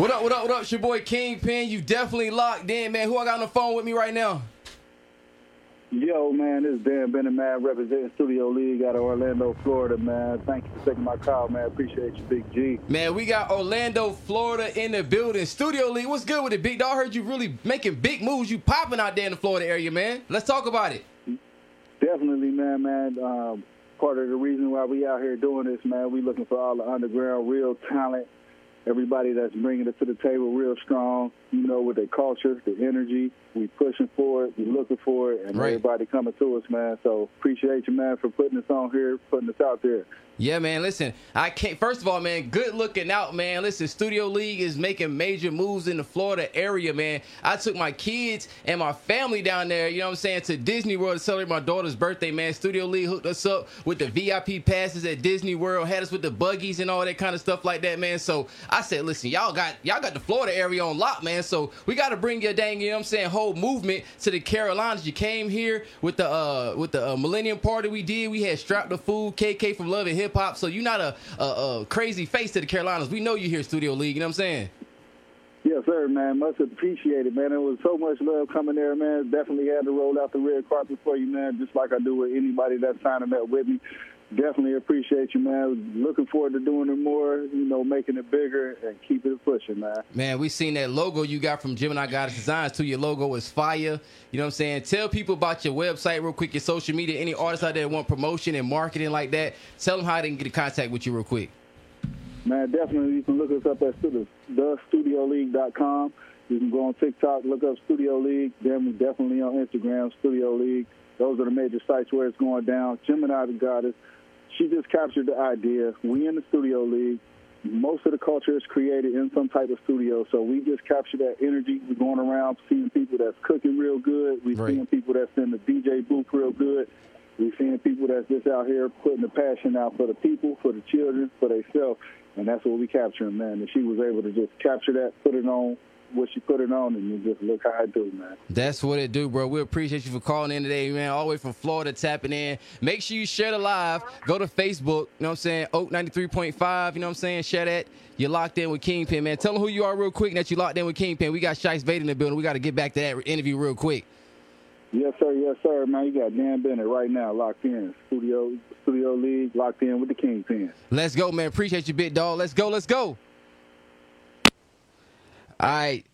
What up, what up, what up? It's your boy Kingpin. You definitely locked in, man. Who I got on the phone with me right now? Yo, man, this is Dan Bennett, man, representing Studio League out of Orlando, Florida, man. Thank you for taking my call, man. Appreciate you, Big G. Man, we got Orlando, Florida in the building. Studio League, what's good with it, Big Dog? I heard you really making big moves. You popping out there in the Florida area, man. Let's talk about it. Definitely, man, man. Um, part of the reason why we out here doing this, man, we looking for all the underground, real talent, everybody that's bringing it to the table real strong, know, with their culture, the energy. We pushing for it, we looking for it, and Right. everybody coming to us, man. So appreciate you, man, for putting us on here, putting us out there. Yeah, man. Listen, I can't. First of all, man, good looking out, man. Listen, Studio League is making major moves in the Florida area, man. I took my kids and my family down there. You know what I'm saying to Disney World to celebrate my daughter's birthday, man. Studio League hooked us up with the VIP passes at Disney World, had us with the buggies and all that kind of stuff like that, man. So I said, listen, y'all got y'all got the Florida area on lock, man. So we got to bring your dang, you know what I'm saying, whole movement to the Carolinas. You came here with the uh with the uh, Millennium Party we did. We had Strap the Food, KK from Love and Hip Hop. So you're not a, a, a crazy face to the Carolinas. We know you here, Studio League. You know what I'm saying? Sir, man. Much appreciated, man. There was so much love coming there, man. Definitely had to roll out the red carpet for you, man, just like I do with anybody that's signing up with me. Definitely appreciate you, man. Looking forward to doing it more, you know, making it bigger and keeping it pushing, man. Man, we seen that logo you got from Gemini Goddess Designs too. Your logo is fire. You know what I'm saying? Tell people about your website real quick, your social media, any artists out there want promotion and marketing like that. Tell them how they can get in contact with you real quick. Man, definitely you can look us up at stu- thestudioleague.com. You can go on TikTok, look up Studio League. Then we definitely on Instagram, Studio League. Those are the major sites where it's going down. Gemini the Goddess, she just captured the idea. We in the Studio League. Most of the culture is created in some type of studio, so we just capture that energy. We're going around seeing people that's cooking real good. We're Right. seeing people that's in the DJ booth real good. We're seeing people that's just out here putting the passion out for the people, for the children, for themselves, and that's what we capturing, man. And she was able to just capture that, put it on what she put it on, and you just look how I do, man. That's what it do, bro. We appreciate you for calling in today, man. All the way from Florida, tapping in. Make sure you share the live. Go to Facebook, you know what I'm saying? Oak 93.5, you know what I'm saying? Share that. You're locked in with Kingpin, man. Tell them who you are real quick that you locked in with Kingpin. We got Shice Vader in the building. We got to get back to that interview real quick. Yes, sir. Yes, sir, man. You got Dan Bennett right now locked in. Studio Studio League locked in with the Kingpin. Let's go, man. Appreciate you, big dog. Let's go. Let's go. All right.